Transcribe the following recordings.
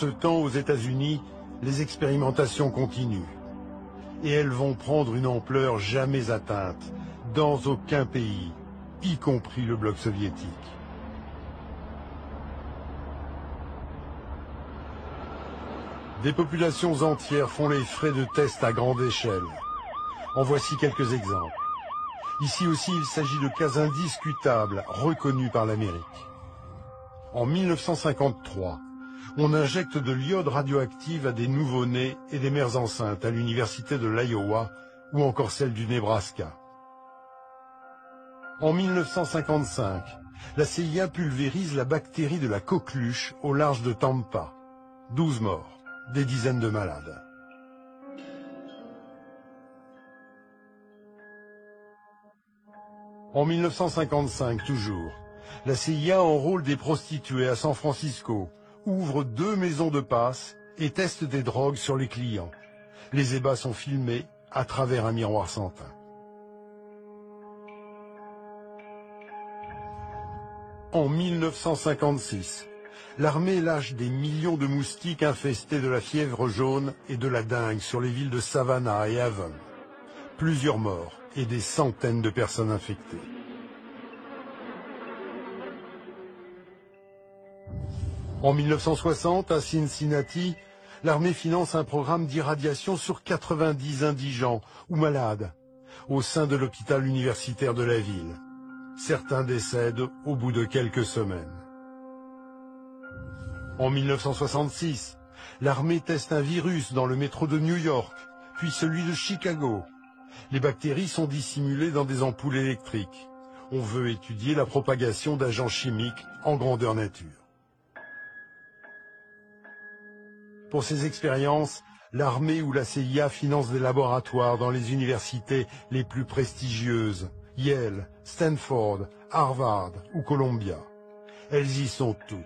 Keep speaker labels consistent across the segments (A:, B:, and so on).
A: Ce temps, aux États-Unis, les expérimentations continuent. Et elles vont prendre une ampleur jamais atteinte dans aucun pays, y compris le bloc soviétique. Des populations entières font les frais de tests à grande échelle. En voici quelques exemples. Ici aussi, il s'agit de cas indiscutables, reconnus par l'Amérique. En 1953, on injecte de l'iode radioactive à des nouveau-nés et des mères enceintes à l'université de l'Iowa ou encore celle du Nebraska. En 1955, la CIA pulvérise la bactérie de la coqueluche au large de Tampa. 12 morts, des dizaines de malades. En 1955 toujours, la CIA enrôle des prostituées à San Francisco, ouvre deux maisons de passe et teste des drogues sur les clients. Les ébats sont filmés à travers un miroir sans teint. En 1956, l'armée lâche des millions de moustiques infestés de la fièvre jaune et de la dengue sur les villes de Savannah et Avon. Plusieurs morts et des centaines de personnes infectées. En 1960, à Cincinnati, l'armée finance un programme d'irradiation sur 90 indigents ou malades au sein de l'hôpital universitaire de la ville. Certains décèdent au bout de quelques semaines. En 1966, l'armée teste un virus dans le métro de New York, puis celui de Chicago. Les bactéries sont dissimulées dans des ampoules électriques. On veut étudier la propagation d'agents chimiques en grandeur nature. Pour ces expériences, l'armée ou la CIA finance des laboratoires dans les universités les plus prestigieuses, Yale, Stanford, Harvard ou Columbia. Elles y sont toutes.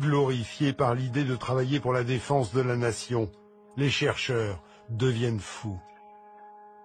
A: Glorifiées par l'idée de travailler pour la défense de la nation, les chercheurs deviennent fous.